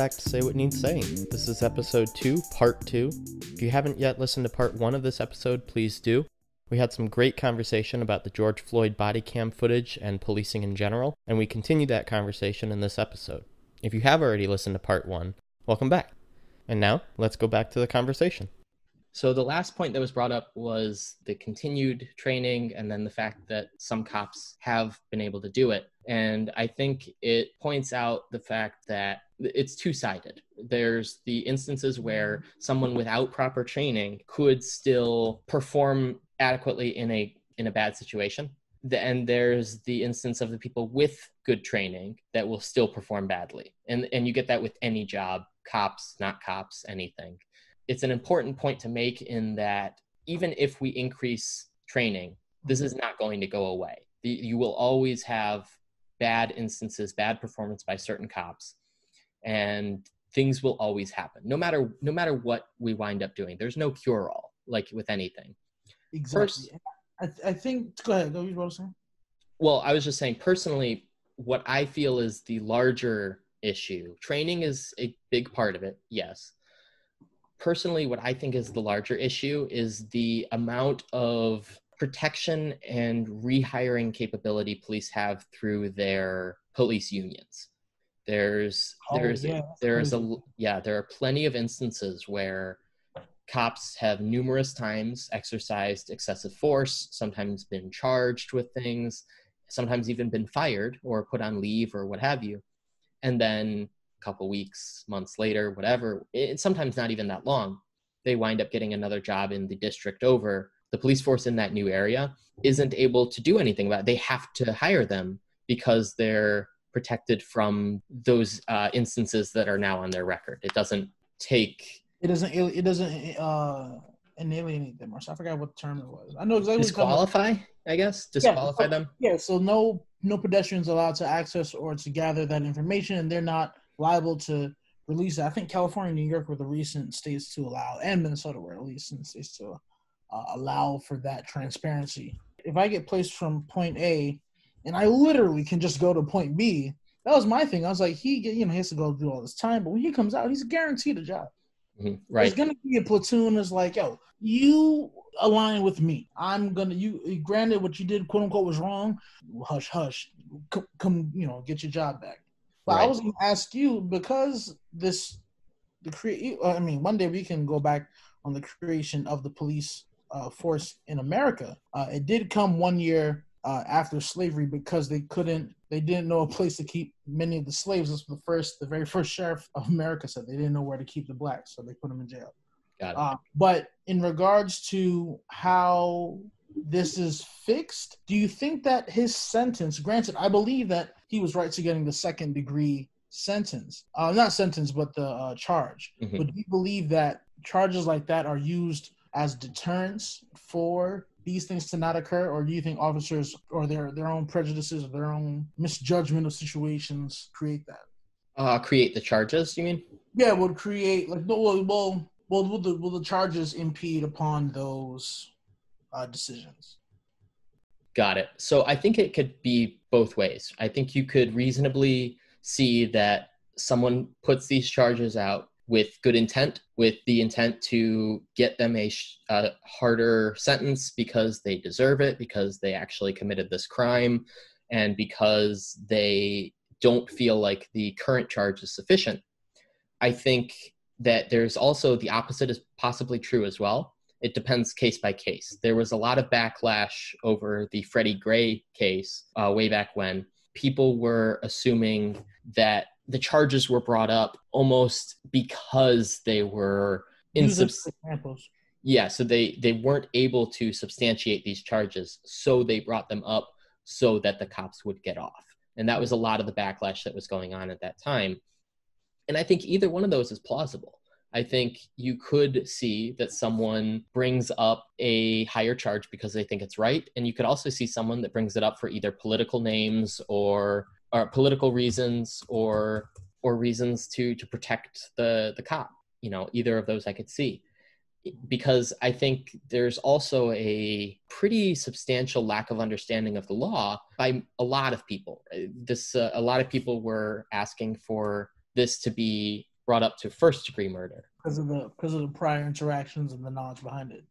back to Say What Needs Saying. This is episode 2, part 2. If you haven't yet listened to part 1 of this episode, please do. We had some great conversation about the George Floyd body cam footage and policing in general, and we continue that conversation in this episode. If you have already listened to part 1, welcome back. And now, let's go back to the conversation. So the last point that was brought up was the continued training and then the fact that some cops have been able to do it. And I think it points out the fact that it's two sided. There's the instances where someone without proper training could still perform adequately in a in a bad situation. And there's the instance of the people with good training that will still perform badly. And and you get that with any job, cops, not cops, anything it's an important point to make in that even if we increase training, this is not going to go away. You will always have bad instances, bad performance by certain cops, and things will always happen. No matter no matter what we wind up doing, there's no cure all like with anything. Exactly. First, I, th- I think. Go ahead. Go. You saying? Well, I was just saying personally, what I feel is the larger issue. Training is a big part of it, yes, personally, what I think is the larger issue is the amount of protection and rehiring capability police have through their police unions. There's oh, there's yeah. there's a yeah there are plenty of instances where cops have numerous times exercised excessive force, sometimes been charged with things, sometimes even been fired or put on leave or what have you, and then a couple weeks, months later, whatever, it's sometimes not even that long, they wind up getting another job in the district over. The police force in that new area isn't able to do anything about it. They have to hire them because they're protected from those uh, instances that are now on their record. It doesn't take. It doesn't. It doesn't uh, annihilate them. Or so I forgot what term it was. I know exactly. Disqualify, I guess. Disqualify yeah, them. Yeah. So no, no pedestrians allowed to access or to gather that information, and they're not liable to release it. I think California and New York were the recent states to allow, and Minnesota were at least in states to uh, allow for that transparency. If I get placed from point A, and I literally can just go to point B, that was my thing. I was like, he, you know, he has to go do all this time, but when he comes out, he's guaranteed a job. Mm-hmm. Right. There's gonna be a platoon that's like, yo, you align with me. I'm gonna you. Granted, what you did, quote unquote, was wrong. Hush, hush. C- come, you know, get your job back. But right. I was going to ask you because this, the create. I mean, one day we can go back on the creation of the police uh, force in America. Uh, it did come one year uh, after slavery because they couldn't, they didn't know a place to keep many of the slaves. This was the first, the very first sheriff of America said they didn't know where to keep the blacks, so they put them in jail. Got it. Uh, but in regards to how this is fixed, do you think that his sentence, granted, I believe that he was right to getting the second degree sentence, uh, not sentence, but the uh, charge. Mm-hmm. But do you believe that charges like that are used as deterrence for these things to not occur, or do you think officers or their their own prejudices or their own misjudgment of situations create that? Uh, create the charges, you mean? Yeah, would create like no, well, well, well, will the will the charges impede upon those uh, decisions? Got it. So I think it could be both ways. I think you could reasonably see that someone puts these charges out with good intent, with the intent to get them a, a, harder sentence because they deserve it, because they actually committed this crime, and because they don't feel like the current charge is sufficient. I think that there's also the opposite is possibly true as well it depends case by case. There was a lot of backlash over the Freddie Gray case uh, way back when. People were assuming that the charges were brought up almost because they were examples. Yeah, so they they weren't able to substantiate these charges, so they brought them up so that the cops would get off. And that was a lot of the backlash that was going on at that time. And I think either one of those is plausible. I think you could see that someone brings up a higher charge because they think it's right. And you could also see someone that brings it up for either political names or, or political reasons or or reasons to to protect the the cop. You know, either of those I could see. Because I think there's also a pretty substantial lack of understanding of the law by a lot of people. This uh, a lot of people were asking for this to be brought up to first degree murder because of the because of the prior interactions and the knowledge behind it.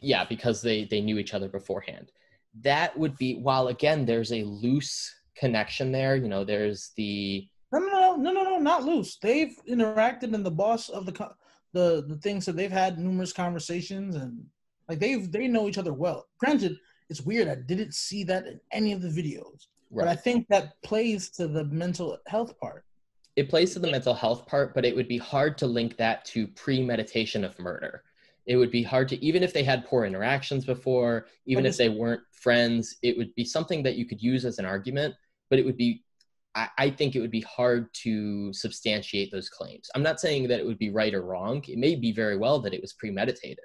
Yeah, because they they knew each other beforehand. That would be while again there's a loose connection there. You know, there's the no no no no no no not loose. They've interacted in the boss of the the the things that they've had numerous conversations and like they've they know each other well. Granted, it's weird. I didn't see that in any of the videos, right. but I think that plays to the mental health part. It plays to the mental health part, but it would be hard to link that to premeditation of murder. It would be hard to even if they had poor interactions before, even if they weren't friends, it would be something that you could use as an argument, but it would be I, I think it would be hard to substantiate those claims. I'm not saying that it would be right or wrong. It may be very well that it was premeditated,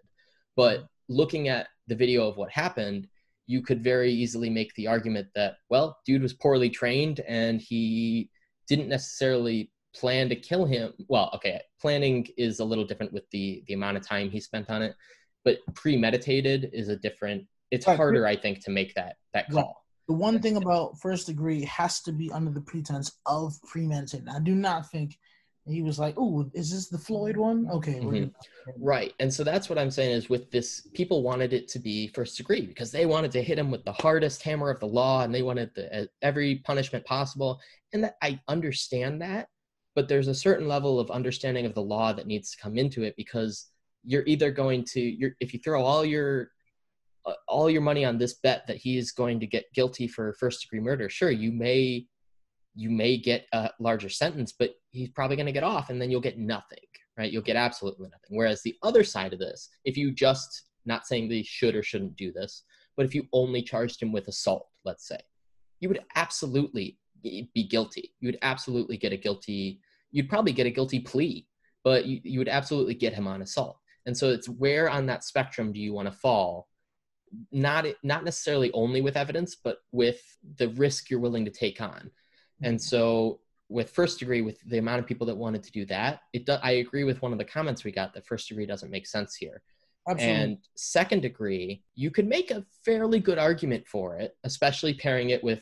but mm-hmm. looking at the video of what happened, you could very easily make the argument that, well, dude was poorly trained and he didn't necessarily plan to kill him. Well, okay, planning is a little different with the the amount of time he spent on it, but premeditated is a different. It's harder, I think, to make that that call. The one thing about first degree has to be under the pretense of premeditated. I do not think he was like, "Oh, is this the Floyd one?" Okay, mm-hmm. right. And so that's what I'm saying is with this, people wanted it to be first degree because they wanted to hit him with the hardest hammer of the law, and they wanted the, every punishment possible. And that I understand that, but there's a certain level of understanding of the law that needs to come into it because you're either going to, you're if you throw all your uh, all your money on this bet that he is going to get guilty for first degree murder sure you may you may get a larger sentence but he's probably going to get off and then you'll get nothing right? You'll get absolutely nothing. Whereas the other side of this if you just not saying they should or shouldn't do this but if you only charged him with assault let's say you would absolutely be guilty. You would absolutely get a guilty you'd probably get a guilty plea but you, you would absolutely get him on assault. And so it's where on that spectrum do you want to fall? Not not necessarily only with evidence but with the risk you're willing to take on. And so with first degree with the amount of people that wanted to do that it do, i agree with one of the comments we got that first degree doesn't make sense here. Absolutely. and second degree you could make a fairly good argument for it especially pairing it with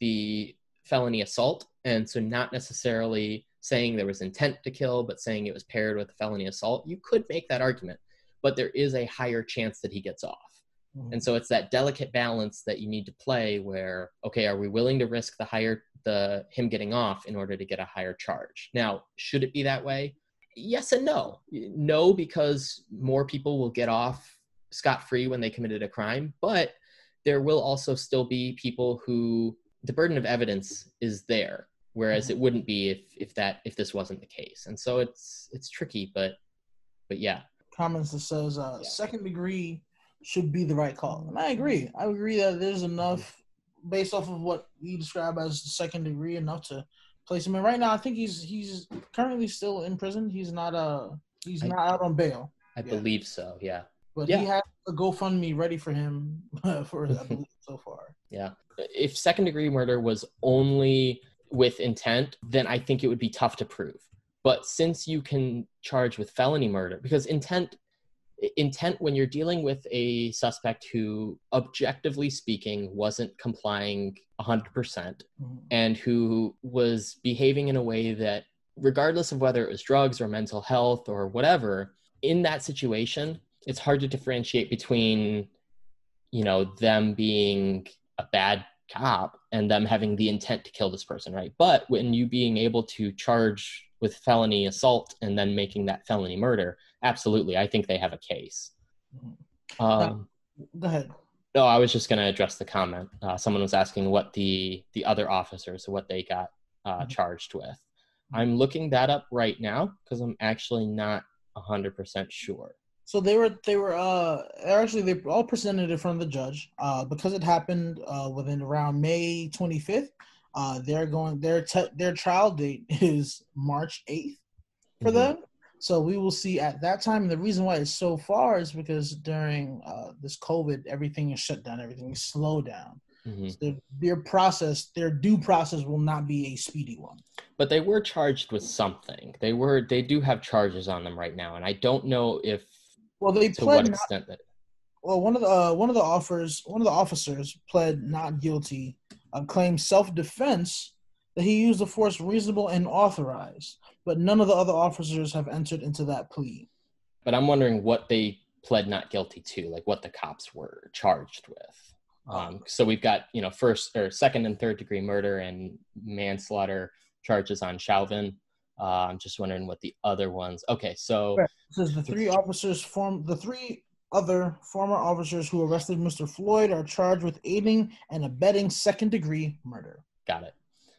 the felony assault. And so not necessarily saying there was intent to kill but saying it was paired with a felony assault you could make that argument but there is a higher chance that he gets off Mm-hmm. And so it's that delicate balance that you need to play where, okay, are we willing to risk the higher the him getting off in order to get a higher charge? Now, should it be that way? Yes and no. No, because more people will get off scot free when they committed a crime, but there will also still be people who the burden of evidence is there, whereas mm-hmm. it wouldn't be if if that if this wasn't the case. And so it's it's tricky, but but yeah. Comments that says uh, yeah. second degree should be the right call. And I agree. I agree that there's enough based off of what you describe as the second degree enough to place him in. Right now, I think he's he's currently still in prison. He's not uh he's I, not out on bail. I yeah. believe so. Yeah. But yeah. he has a GoFundMe ready for him for I believe so far. Yeah. If second degree murder was only with intent, then I think it would be tough to prove. But since you can charge with felony murder, because intent intent when you're dealing with a suspect who objectively speaking wasn't complying 100% mm hmm and who was behaving in a way that regardless of whether it was drugs or mental health or whatever in that situation it's hard to differentiate between you know them being a bad cop and them having the intent to kill this person right but when you being able to charge with felony assault and then making that felony murder absolutely, I think they have a case. Mm-hmm. Um, Go ahead. No, I was just going to address the comment. Uh, someone was asking what the the other officers, what they got uh, mm-hmm. charged with. Mm-hmm. I'm looking that up right now because I'm actually not hundred percent sure. So they were they were uh actually they all presented in front of the judge uh because it happened uh within around May 25th. Uh, they're going their te- their trial date is March 8th for mm-hmm. them. So we will see at that time. And the reason why it's so far is because during uh, this COVID, everything is shut down, everything is slowed down. Mm-hmm. So their, their process, their due process, will not be a speedy one. But they were charged with something. They were. They do have charges on them right now, and I don't know if. Well, they to what extent not, that. Well, one of the uh, one of the offers, one of the officers pled not guilty, uh, claimed self defense that he used the force reasonable and authorized, but none of the other officers have entered into that plea. But I'm wondering what they pled not guilty to, like what the cops were charged with. Um, so we've got you know first or second and third degree murder and manslaughter charges on Chauvin. Uh, I'm just wondering what the other ones. Okay, so Right. Says the three officers form the three other former officers who arrested Mr. Floyd are charged with aiding and abetting second degree murder. got it.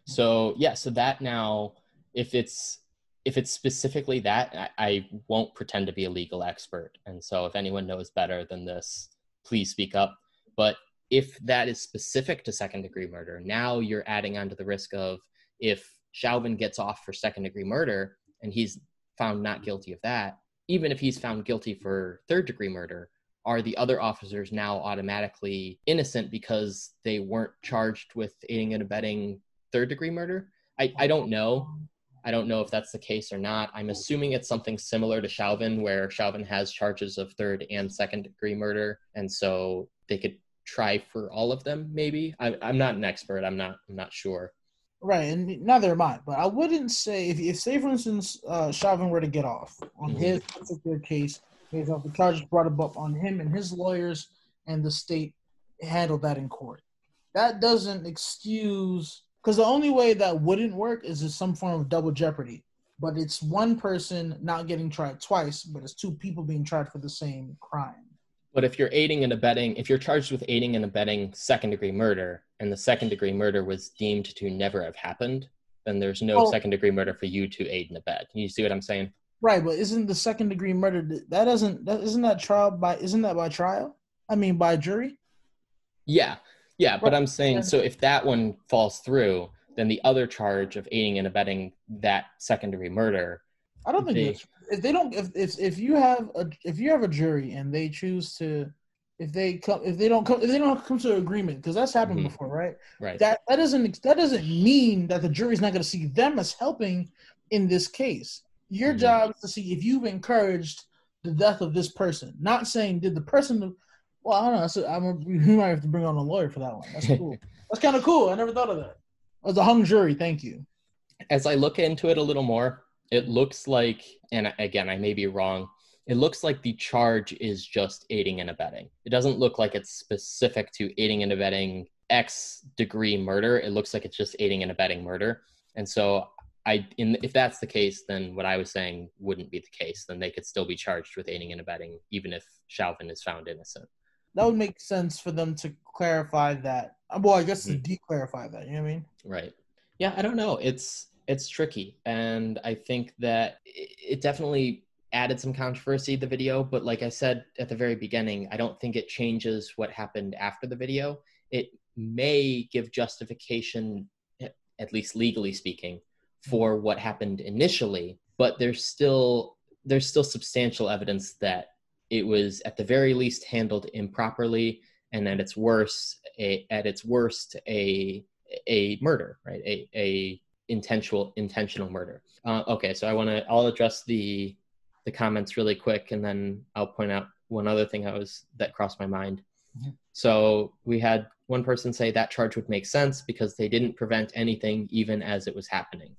So yeah, so that now, if it's if it's specifically that, I, I won't pretend to be a legal expert, and so if anyone knows better than this, please speak up. But if that is specific to second degree murder, now you're adding on to the risk of if Chauvin gets off for second degree murder and he's found not guilty of that, even if he's found guilty for third degree murder, are the other officers now automatically innocent because they weren't charged with aiding and abetting third degree murder? I, I don't know. I don't know if that's the case or not. I'm assuming it's something similar to Chauvin, where Chauvin has charges of third and second degree murder, and so they could try for all of them. Maybe I, I'm not an expert. I'm not. I'm not sure. Right, and neither am I. But I wouldn't say if, if say for instance, uh, Chauvin were to get off on Mhm. his particular case, based off the charges brought up on him and his lawyers, and the state handled that in court. That doesn't excuse because the only way that wouldn't work is in some form of double jeopardy. But it's one person not getting tried twice, but it's two people being tried for the same crime. But if you're aiding and abetting, if you're charged with aiding and abetting second degree murder, and the second degree murder was deemed to never have happened, then there's no Well- second degree murder for you to aid and abet. You see what I'm saying? Right, but isn't the second degree murder that doesn't that isn't that trial by isn't that by trial? I mean by jury? Yeah, yeah. But Right. I'm saying so if that one falls through, then the other charge of aiding and abetting that second degree murder. I don't think They- that's, if they don't if, if if you have a if you have a jury and they choose to if they come if they don't come if they don't come to an agreement because that's happened Mhm. before right? Right. that that doesn't that doesn't mean that the jury's not going to see them as helping in this case. Your Mhm. job is to see if you've encouraged the death of this person. Not saying did the person well I don't know so I'm a, we might have to bring on a lawyer for that one. That's cool. That's kind of cool. I never thought of that. As a hung jury thank you. As I look into it a little more, it looks like, and again, I may be wrong, it looks like the charge is just aiding and abetting. It doesn't look like it's specific to aiding and abetting X degree murder. It looks like it's just aiding and abetting murder. And so, I, in, if that's the case, then what I was saying wouldn't be the case. Then they could still be charged with aiding and abetting, even if Chauvin is found innocent. that would make sense for them to clarify that. Well, I guess to Mhm. declarify that. You know what I mean? Right. Yeah, I don't know. It's it's tricky, and I think that it it definitely added some controversy to the video. But like I said at the very beginning, I don't think it changes what happened after the video. It may give justification, at least legally speaking, for what happened initially. But there's still there's still substantial evidence that it was at the very least handled improperly, and at its worst, a, at its worst, a a murder, right? A a intentional intentional murder. Uh, okay, so I want to I'll address the the comments really quick, and then I'll point out one other thing I was that crossed my mind. Mhm. So we had one person say that charge would make sense because they didn't prevent anything even as it was happening.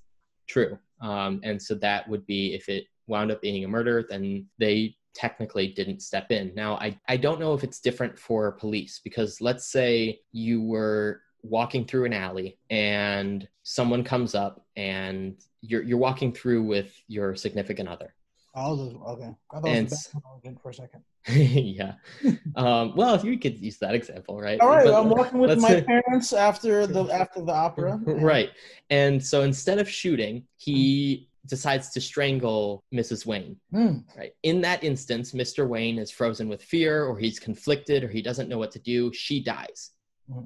True, um, and so that would be if it wound up being a murder, then they technically didn't step in. Now, I, I don't know if it's different for police because let's say you were walking through an alley and someone comes up and you're, you're walking through with your significant other. Oh, okay. I thought And it was s- a for a second. yeah. Um, well, if you could use that example, right? All right, But I'm walking with my say- parents after the after the opera. Right. And so instead of shooting, he decides to strangle Mrs. Wayne. Hmm. Right. In that instance, Mr. Wayne is frozen with fear or he's conflicted or he doesn't know what to do. She dies.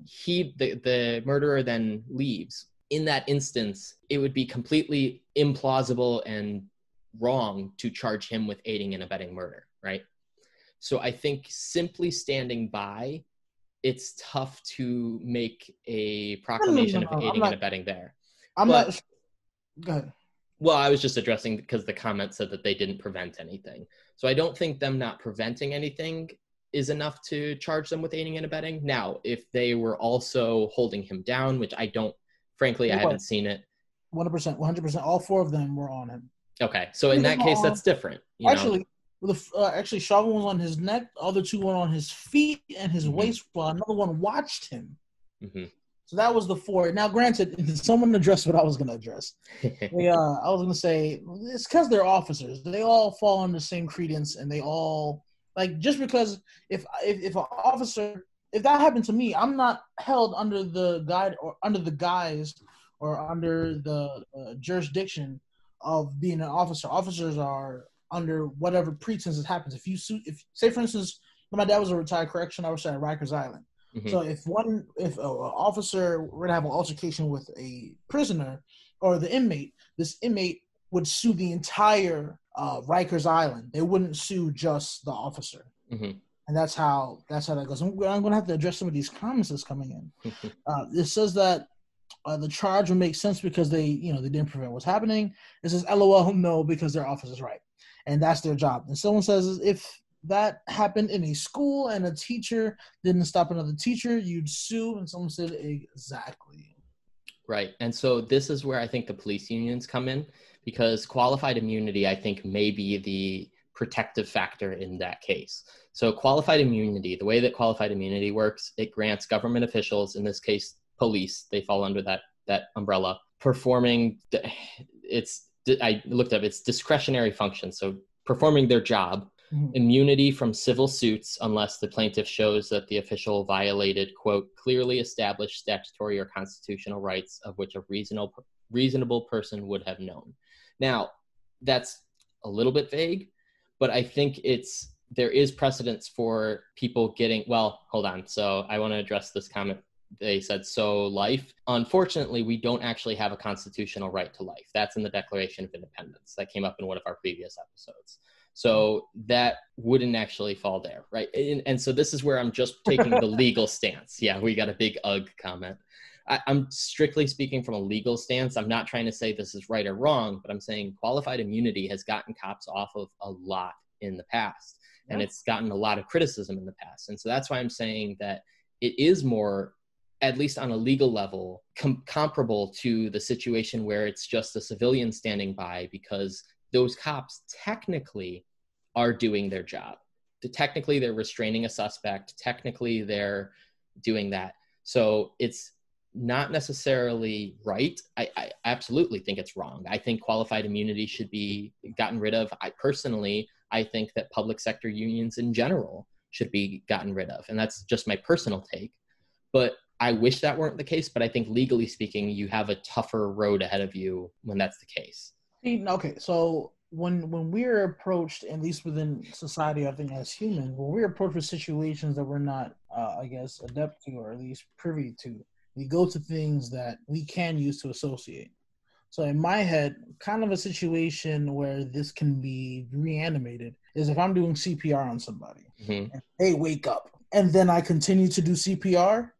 He the, the murderer then leaves. In that instance, it would be completely implausible and wrong to charge him with aiding and abetting murder, right? So I think simply standing by, it's tough to make a proclamation of aiding not- and abetting there. I'm But- not. Go ahead. Well, I was just addressing because the comment said that they didn't prevent anything. So I don't think them not preventing anything is enough to charge them with aiding and abetting. Now, if they were also holding him down, which I don't Frankly, I haven't seen it. 100%, 100%. All four of them were on him. Okay, so in that case, that's different. actually, know? the, uh, actually, Chauvin was on his neck. The other two were on his feet and his mm-hmm. waist, while another one watched him. Mm-hmm. So that was the four. Now, granted, someone addressed what I was going to address. they, uh, I was going to say it's because they're officers. They all fall under the same credence, and they all like just because if if, if an officer if that happened to me, I'm not held under the guide or under the guise or under the uh, jurisdiction of being an officer. Officers are under whatever pretenses happens. If you suit, if say for instance, my dad was a retired correction officer at Rikers Island. Mm-hmm. So if one, if an officer were to have an altercation with a prisoner or the inmate, this inmate would sue the entire uh, Rikers Island. They wouldn't sue just the officer. Mm-hmm. And that's how that's how that goes. I'm, I'm going to have to address some of these comments that's coming in. uh, it says that uh, the charge would make sense because they, you know, they didn't prevent what's happening. It says, "LOL, no," because their officer's right, and that's their job. And someone says, if that happened in a school and a teacher didn't stop another teacher, you'd sue. And someone said, exactly. Right. And so this is where I think the police unions come in because qualified immunity, I think, may be the protective factor in that case. So, qualified immunity, the way that qualified immunity works, it grants government officials, in this case, police, they fall under that that umbrella, performing it's I looked up its discretionary function. So, performing their job mm-hmm. immunity from civil suits unless the plaintiff shows that the official violated, quote, clearly established statutory or constitutional rights of which a reasonable, reasonable person would have known. Now, that's a little bit vague, but I think it's there is precedence for people getting well hold on. So i want to address this comment. They said so life unfortunately we don't actually have a constitutional right to life. That's in the declaration of independence. That came up in one of our previous episodes so that wouldn't actually fall there, right? And, and so this is where I'm just taking the legal stance. Yeah, we got a big ugh comment. I, am strictly speaking from a legal stance. I'm not trying to say this is right or wrong, but I'm saying qualified immunity has gotten cops off of a lot in the past, and it's gotten a lot of criticism in the past. And so that's why I'm saying that it is more, at least on a legal level, com- comparable to the situation where it's just a civilian standing by because those cops technically are doing their job. Technically, they're restraining a suspect. Technically, they're doing that. So it's not necessarily right. I, I, absolutely think it's wrong. I think qualified immunity should be gotten rid of. I personally, I think that public sector unions in general should be gotten rid of. And that's just my personal take. But I wish that weren't the case. But I think legally speaking, you have a tougher road ahead of you when that's the case. Okay, so when when we're approached, at least within society, I think as humans, when we're approached with situations that we're not, uh, I guess, adept to or at least privy to, we go to things that we can use to associate. So in my head, kind of a situation where this can be reanimated is if I'm doing CPR on somebody, mm-hmm. and they wake up, and then I continue to do CPR.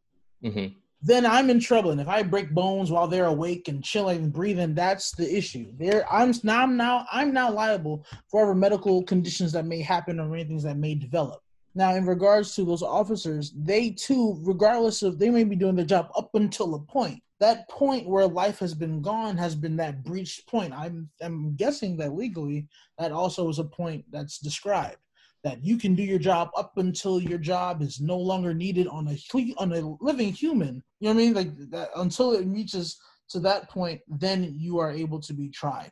Mm-hmm then I'm in trouble. And if I break bones while they're awake and chilling and breathing, that's the issue. There, I'm now, I'm now, I'm now liable for whatever medical conditions that may happen or anything that may develop. Now, in regards to those officers, they too, regardless of they may be doing their job up until a point. That point where life has been gone has been that breached point. I'm, I'm guessing that legally, that also is a point that's described that you can do your job up until your job is no longer needed on a on a living human. You know what I mean? Like that, until it reaches to that point, then you are able to be tried.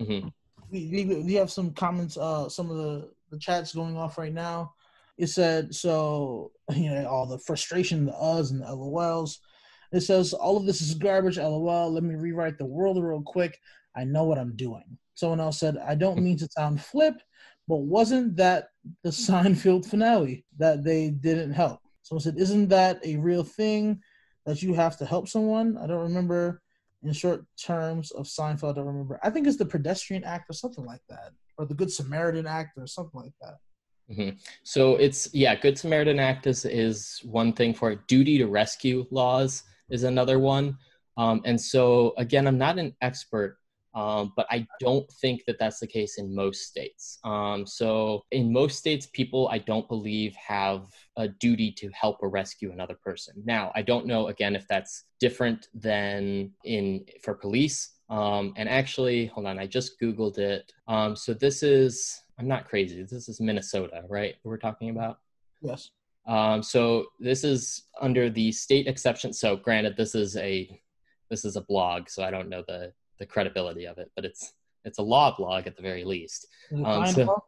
Mm-hmm. We, we, we have some comments. Uh, some of the the chats going off right now. It said so. You know all the frustration, the uhs and the LOLs. It says all of this is garbage. LOL. Let me rewrite the world real quick. I know what I'm doing. Someone else said I don't mean to sound flip, but wasn't that the Seinfeld finale that they didn't help? Someone said, Isn't that a real thing that you have to help someone? I don't remember in short terms of Seinfeld. I don't remember. I think it's the Pedestrian Act or something like that, or the Good Samaritan Act or something like that. Mm-hmm. So it's yeah, Good Samaritan Act is is one thing for it. Duty to rescue laws is another one. Um, and so again, I'm not an expert, Um, but I don't think that that's the case in most states. Um, so, in most states, people I don't believe have a duty to help or rescue another person. Now, I don't know again if that's different than in for police. Um, and actually, hold on, I just googled it. Um, so this is I'm not crazy. This is Minnesota, right? We're talking about. Yes. Um, so this is under the state exception. So granted, this is a this is a blog, so I don't know the the credibility of it, but it's it's a law blog at the very least. Um, so,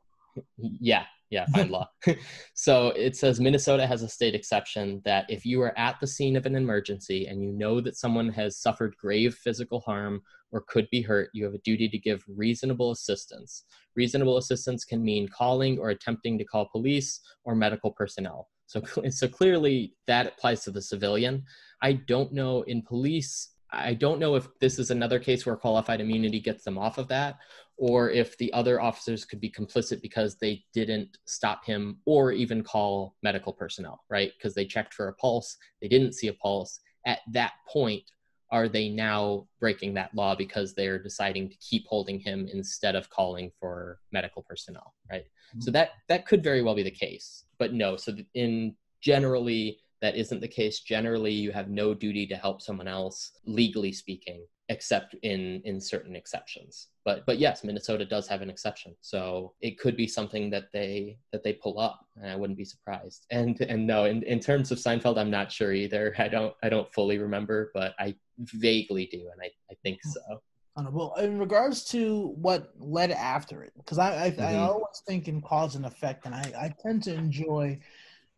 yeah, yeah, FindLaw. so it says Minnesota has a state exception that if you are at the scene of an emergency and you know that someone has suffered grave physical harm or could be hurt, you have a duty to give reasonable assistance. Reasonable assistance can mean calling or attempting to call police or medical personnel. So, so clearly that applies to the civilian. I don't know in police I don't know if this is another case where qualified immunity gets them off of that, or if the other officers could be complicit because they didn't stop him or even call medical personnel, right? Because they checked for a pulse, they didn't see a pulse. At that point, are they now breaking that law because they're deciding to keep holding him instead of calling for medical personnel, right? Mm-hmm. So that that could very well be the case, but no. So in generally that isn't the case generally you have no duty to help someone else legally speaking except in in certain exceptions. But but yes minnesota does have an exception. So it could be something that they that they pull up and i wouldn't be surprised. And and no in, in terms of seinfeld i'm not sure either. I don't i don't fully remember but i vaguely do and i, I think so. Well in regards to what led after it because I I, mm-hmm. I always think in cause and effect and i i tend to enjoy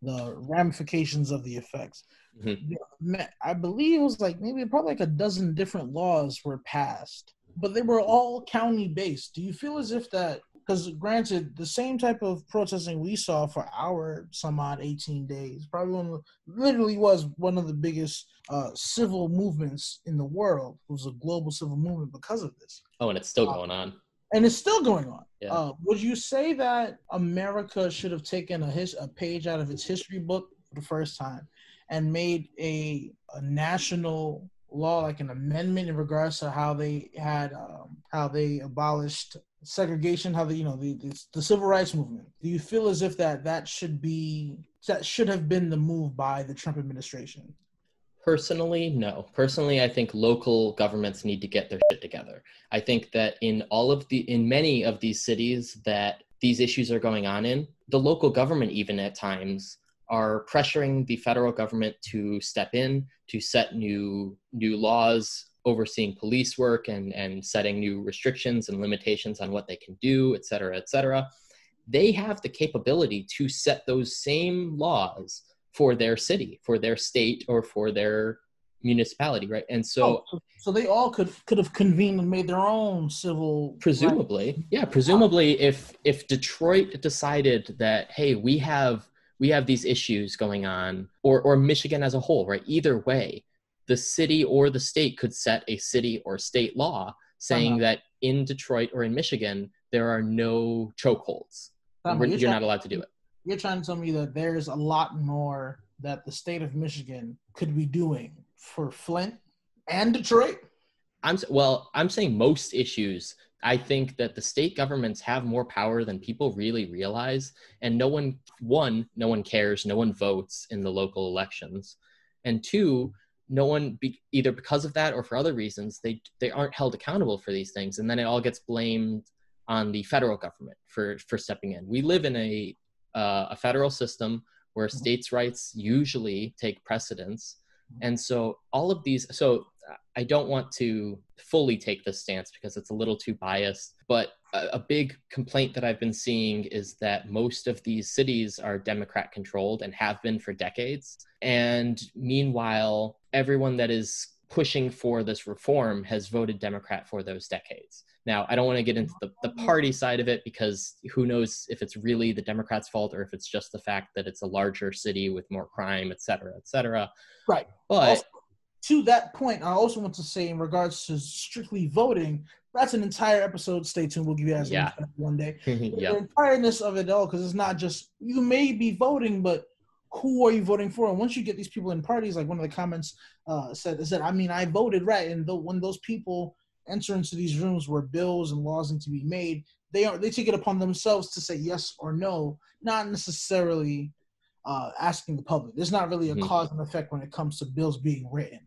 the ramifications of the effects. Mm-hmm. I believe it was like maybe probably like a dozen different laws were passed, but they were all county based. Do you feel as if that because granted the same type of protesting we saw for our some odd 18 days probably one literally was one of the biggest uh, civil movements in the world it was a global civil movement because of this oh and it's still uh, going on and it's still going on. Yeah. Uh, would you say that America should have taken a his a page out of its history book for the first time and made a, a national law, like an amendment in regards to how they had um, how they abolished segregation, how the you know the, the the civil rights movement? Do you feel as if that that should be that should have been the move by the Trump administration? Personally, no. Personally, I think local governments need to get their shit together. I think that in all of the in many of these cities that these issues are going on in, the local government even at times are pressuring the federal government to step in to set new new laws overseeing police work and and setting new restrictions and limitations on what they can do, et cetera, et cetera. They have the capability to set those same laws for their city, for their state, or for their municipality, right? And so, oh, so, they all could could have convened and made their own civil. Presumably, right? yeah. Presumably, if if Detroit decided that, hey, we have we have these issues going on, or or Michigan as a whole, right? Either way, the city or the state could set a city or state law saying uh-huh. that in Detroit or in Michigan there are no chokeholds. You're not allowed to do it you're trying to tell me that there's a lot more that the state of Michigan could be doing for Flint and Detroit? I'm well, I'm saying most issues. I think that the state governments have more power than people really realize, and no one, one, no one cares, no one votes in the local elections, and two, no one be, either because of that or for other reasons they they aren't held accountable for these things, and then it all gets blamed on the federal government for for stepping in. We live in a uh, a federal system where mm-hmm. states' rights usually take precedence. Mm-hmm. And so all of these, so I don't want to fully take this stance because it's a little too biased, but a, a big complaint that I've been seeing is that most of these cities are Democrat controlled and have been for decades. And meanwhile, everyone that is pushing for this reform has voted Democrat for those decades. Now, I don't want to get into the, the mm-hmm. party side of it because who knows if it's really the Democrats' fault or if it's just the fact that it's a larger city with more crime, et cetera, et cetera. Right. But also, to that point, I also want to say in regards to strictly voting, that's an entire episode. Stay tuned. We'll give you guys yeah. one day. yeah. The entireness of it all, because it's not just you may be voting, but who are you voting for? And once you get these people in parties, like one of the comments uh, said, said, I mean, I voted right, and the, when those people enter into these rooms where bills and laws need to be made, they are they take it upon themselves to say yes or no, not necessarily uh, asking the public. There's not really a mm-hmm. cause and effect when it comes to bills being written.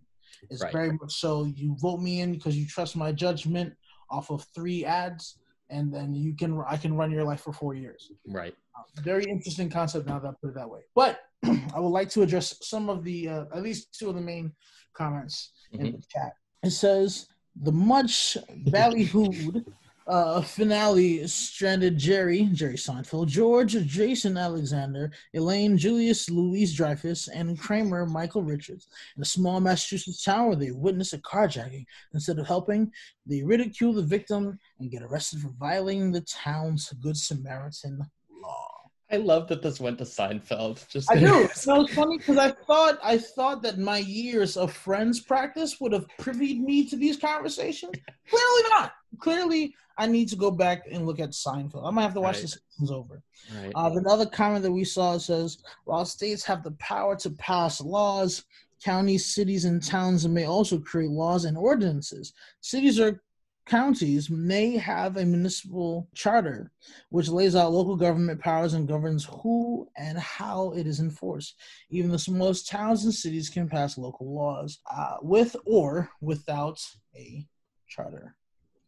It's right. very much so you vote me in because you trust my judgment off of three ads, and then you can I can run your life for four years. Right. Uh, very interesting concept now that I put it that way. But I would like to address some of the uh, at least two of the main comments mm-hmm. in the chat. It says the much ballyhooed uh, finale stranded Jerry, Jerry Seinfeld, George, Jason Alexander, Elaine, Julius, Louis-Dreyfus, and Kramer, Michael Richards. In a small Massachusetts town where they witness a carjacking. Instead of helping, they ridicule the victim and get arrested for violating the town's Good Samaritan law. I love that this went to Seinfeld. Just I do. No, it's funny because I thought I thought that my years of Friends practice would have privied me to these conversations. Clearly not. Clearly, I need to go back and look at Seinfeld. I might have to watch right. the seasons over. Right. Uh, another comment that we saw says, while states have the power to pass laws, counties, cities, and towns may also create laws and ordinances. Cities or counties may have a municipal charter which lays out local government powers and governs who and how it is enforced. Even the smallest towns and cities can pass local laws uh, with or without a charter.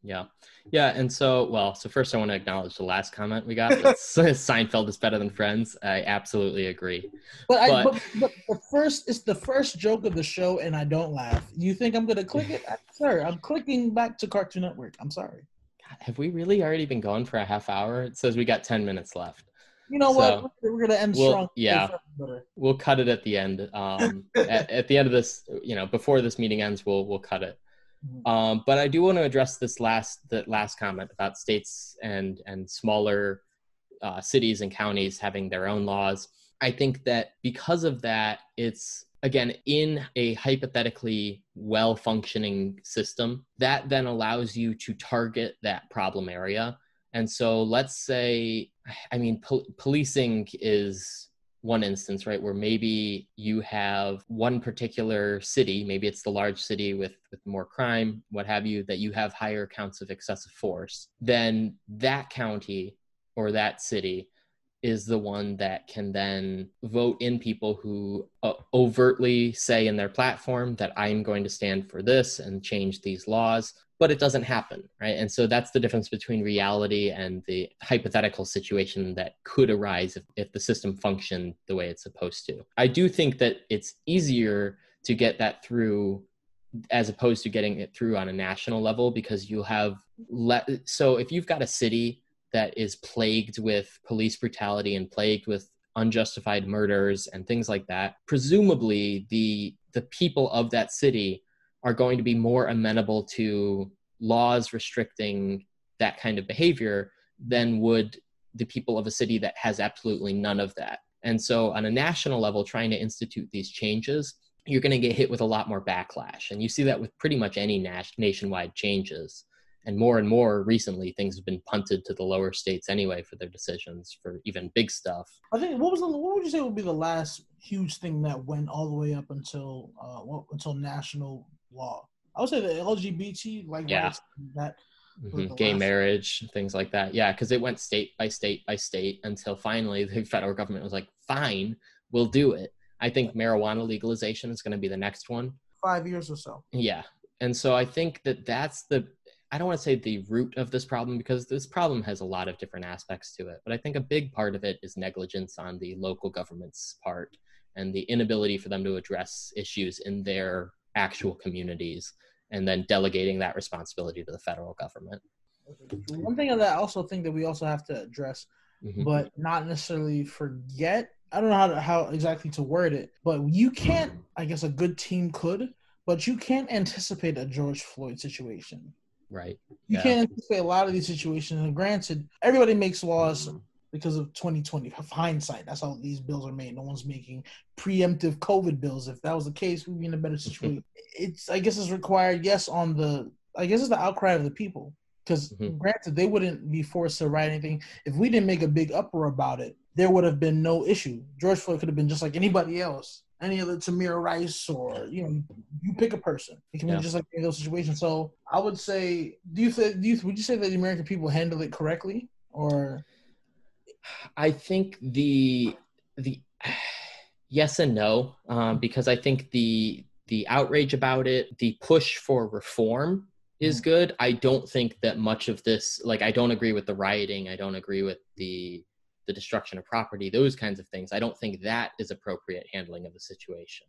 Yeah. Yeah. And so, well, so first I want to acknowledge the last comment we got. Seinfeld is better than Friends. I absolutely agree. But, but, I, but, but the first, it's the first joke of the show and I don't laugh. You think I'm going to click it? Sir, I'm clicking back to Cartoon Network. I'm sorry. God, have we really already been going for a half hour? It says we got 10 minutes left. You know so what? We're going to end we'll, strong. Yeah. We'll cut it at the end. Um, at, at the end of this, you know, before this meeting ends, we'll, we'll cut it. Mm-hmm. Um, but I do want to address this last the last comment about states and and smaller uh, cities and counties having their own laws. I think that because of that, it's again in a hypothetically well functioning system that then allows you to target that problem area. And so let's say, I mean, pol- policing is one instance, right, where maybe you have one particular city, maybe it's the large city with, with more crime, what have you, that you have higher counts of excessive force, then that county or that city is the one that can then vote in people who uh, overtly say in their platform that I'm going to stand for this and change these laws but it doesn't happen, right? And so that's the difference between reality and the hypothetical situation that could arise if, if the system functioned the way it's supposed to. I do think that it's easier to get that through as opposed to getting it through on a national level because you'll have le- so if you've got a city that is plagued with police brutality and plagued with unjustified murders and things like that presumably the the people of that city are going to be more amenable to laws restricting that kind of behavior than would the people of a city that has absolutely none of that. And so, on a national level, trying to institute these changes, you're going to get hit with a lot more backlash. And you see that with pretty much any nationwide changes. And more and more recently, things have been punted to the lower states anyway for their decisions for even big stuff. I think what was the, what would you say would be the last huge thing that went all the way up until uh, until national law. I would say the LGBT like yeah. that mm-hmm. gay last. marriage, things like that. Yeah, because it went state by state by state until finally the federal government was like, "Fine, we'll do it." I think marijuana legalization is going to be the next one. Five years or so. Yeah, and so I think that that's the. I don't want to say the root of this problem because this problem has a lot of different aspects to it, but I think a big part of it is negligence on the local government's part and the inability for them to address issues in their actual communities and then delegating that responsibility to the federal government. One thing that I also think that we also have to address, mm-hmm. but not necessarily forget. I don't know how to, how exactly to word it, but you can't. I guess a good team could, but you can't anticipate a George Floyd situation. Right. You yeah. can't anticipate a lot of these situations. And granted, everybody makes laws because of 2020 hindsight. That's how these bills are made. No one's making preemptive COVID bills. If that was the case, we'd be in a better situation. it's I guess it's required. Yes, on the I guess it's the outcry of the people. Because mm-hmm. granted, they wouldn't be forced to write anything if we didn't make a big uproar about it. There would have been no issue. George Floyd could have been just like anybody else. Any of other Tamir Rice or you know you pick a person. It can yeah. be just like in those situations. So I would say, do you think? Do you would you say that the American people handle it correctly or? I think the the yes and no um, because I think the the outrage about it, the push for reform is mm. good. I don't think that much of this, like, I don't agree with the rioting. I don't agree with the the destruction of property, those kinds of things. I don't think that is appropriate handling of the situation.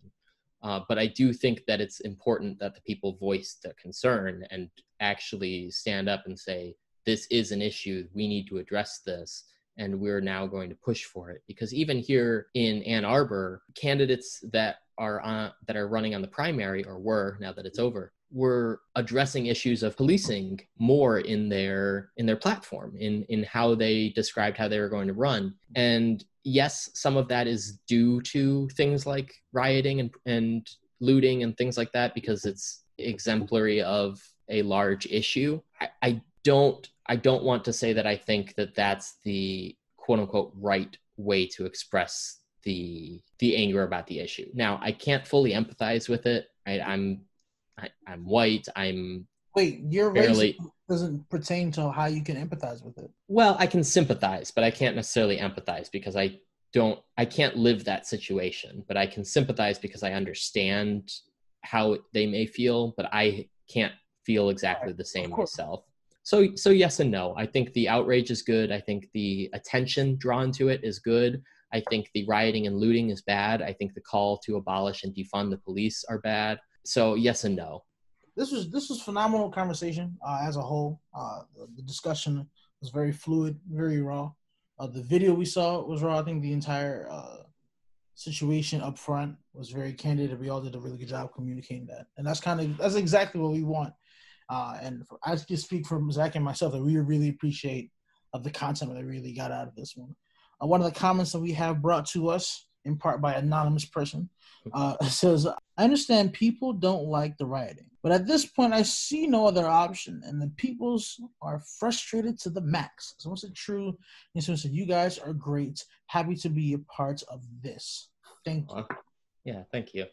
Uh, but I do think that it's important that the people voice the concern and actually stand up and say, this is an issue. We need to address this. And we're now going to push for it. Because even here in Ann Arbor, candidates that are on, that are running on the primary or were now that it's over were addressing issues of policing more in their in their platform in in how they described how they were going to run. And yes some of that is due to things like rioting and and looting and things like that because it's exemplary of a large issue. I, I don't i don't want to say that i think that that's the quote unquote right way to express the the anger about the issue. Now i can't fully empathize with it. I, i'm I, am white. I'm wait. Your barely, race doesn't pertain to how you can empathize with it. Well, I can sympathize, but I can't necessarily empathize because I don't. I can't live that situation, but I can sympathize because I understand how they may feel, but I can't feel exactly the same myself. So, so yes and no. I think the outrage is good. I think the attention drawn to it is good. I think the rioting and looting is bad. I think the call to abolish and defund the police are bad. So yes and no. This was this was phenomenal conversation uh, as a whole. Uh, the, the, discussion was very fluid, very raw. Uh, the video we saw was raw. I think the entire uh, situation up front was very candid. And we all did a really good job communicating that, and that's kind of that's exactly what we want. Uh, and for, I just speak for Zach and myself that we really appreciate of the content that we really got out of this one. Uh, one of the comments that we have brought to us in part by anonymous person uh, says, I understand people don't like the rioting, but at this point, I see no other option, and the peoples are frustrated to the max. So, what's it true? And so, so, you guys are great. Happy to be a part of this. Thank you. Yeah, thank you.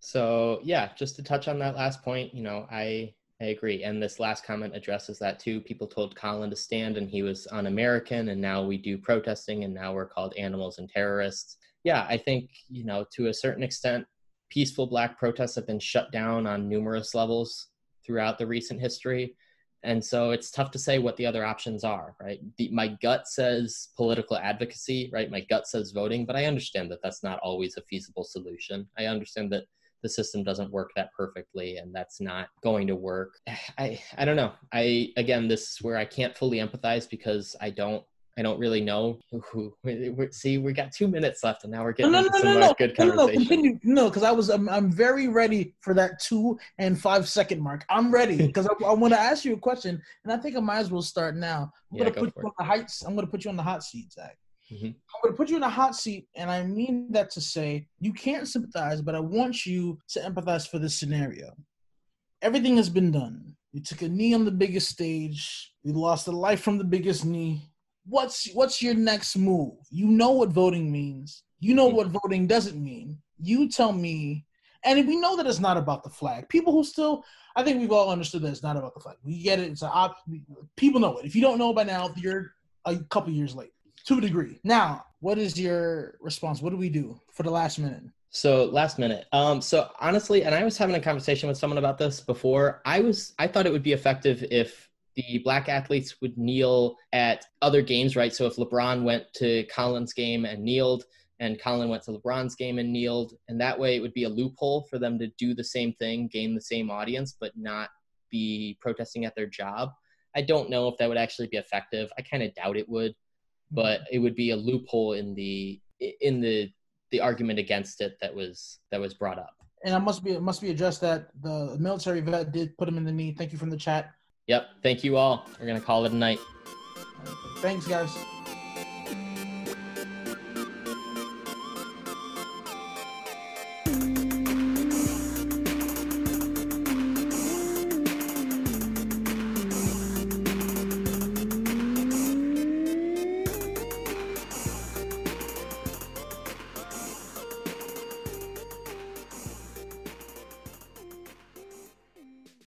So, yeah, just to touch on that last point, you know, I I agree. And this last comment addresses that too. People told Colin to stand and he was un American, and now we do protesting, and now we're called animals and terrorists yeah, I think, you know, to a certain extent, peaceful black protests have been shut down on numerous levels throughout the recent history. And so it's tough to say what the other options are, right? The, my gut says political advocacy, right? My gut says voting, but I understand that that's not always a feasible solution. I understand that the system doesn't work that perfectly and that's not going to work. I I don't know. I again this is where I can't fully empathize because I don't I don't really know who. see, we got two minutes left, and now we're getting no, no, into no, some no, good conversation. No, no, continue. No, because I was, I'm, I'm very ready for that two and five second mark. I'm ready because I, I want to ask you a question, and I think I might as well start now. I'm yeah, gonna go put you it. on the heights. I'm gonna put you on the hot seat, Zach. Mm-hmm. I'm gonna put you in a hot seat, and I mean that to say you can't sympathize, but I want you to empathize for this scenario. Everything has been done. You took a knee on the biggest stage. You lost a life from the biggest knee what's what's your next move? You know what voting means. You know what voting doesn't mean. You tell me. And we know that it's not about the flag. People who still, I think we've all understood that it's not about the flag. We get it. It's a op. People know it. If you don't know by now, you're a couple years late to a degree. Now, what is your response? What do we do for the last minute? So last minute. Um, so honestly, and I was having a conversation with someone about this before. I was I thought it would be effective if the black athletes would kneel at other games, right? So if LeBron went to Colin's game and kneeled, and Colin went to LeBron's game and kneeled, and that way it would be a loophole for them to do the same thing, gain the same audience, but not be protesting at their job. I don't know if that would actually be effective. I kind of doubt it would, but it would be a loophole in the in the the argument against it that was that was brought up. And I must be it must be addressed that the military vet did put him in the knee. Thank you from the chat. Yep. Thank you all. We're going to call it a night. Thanks, guys.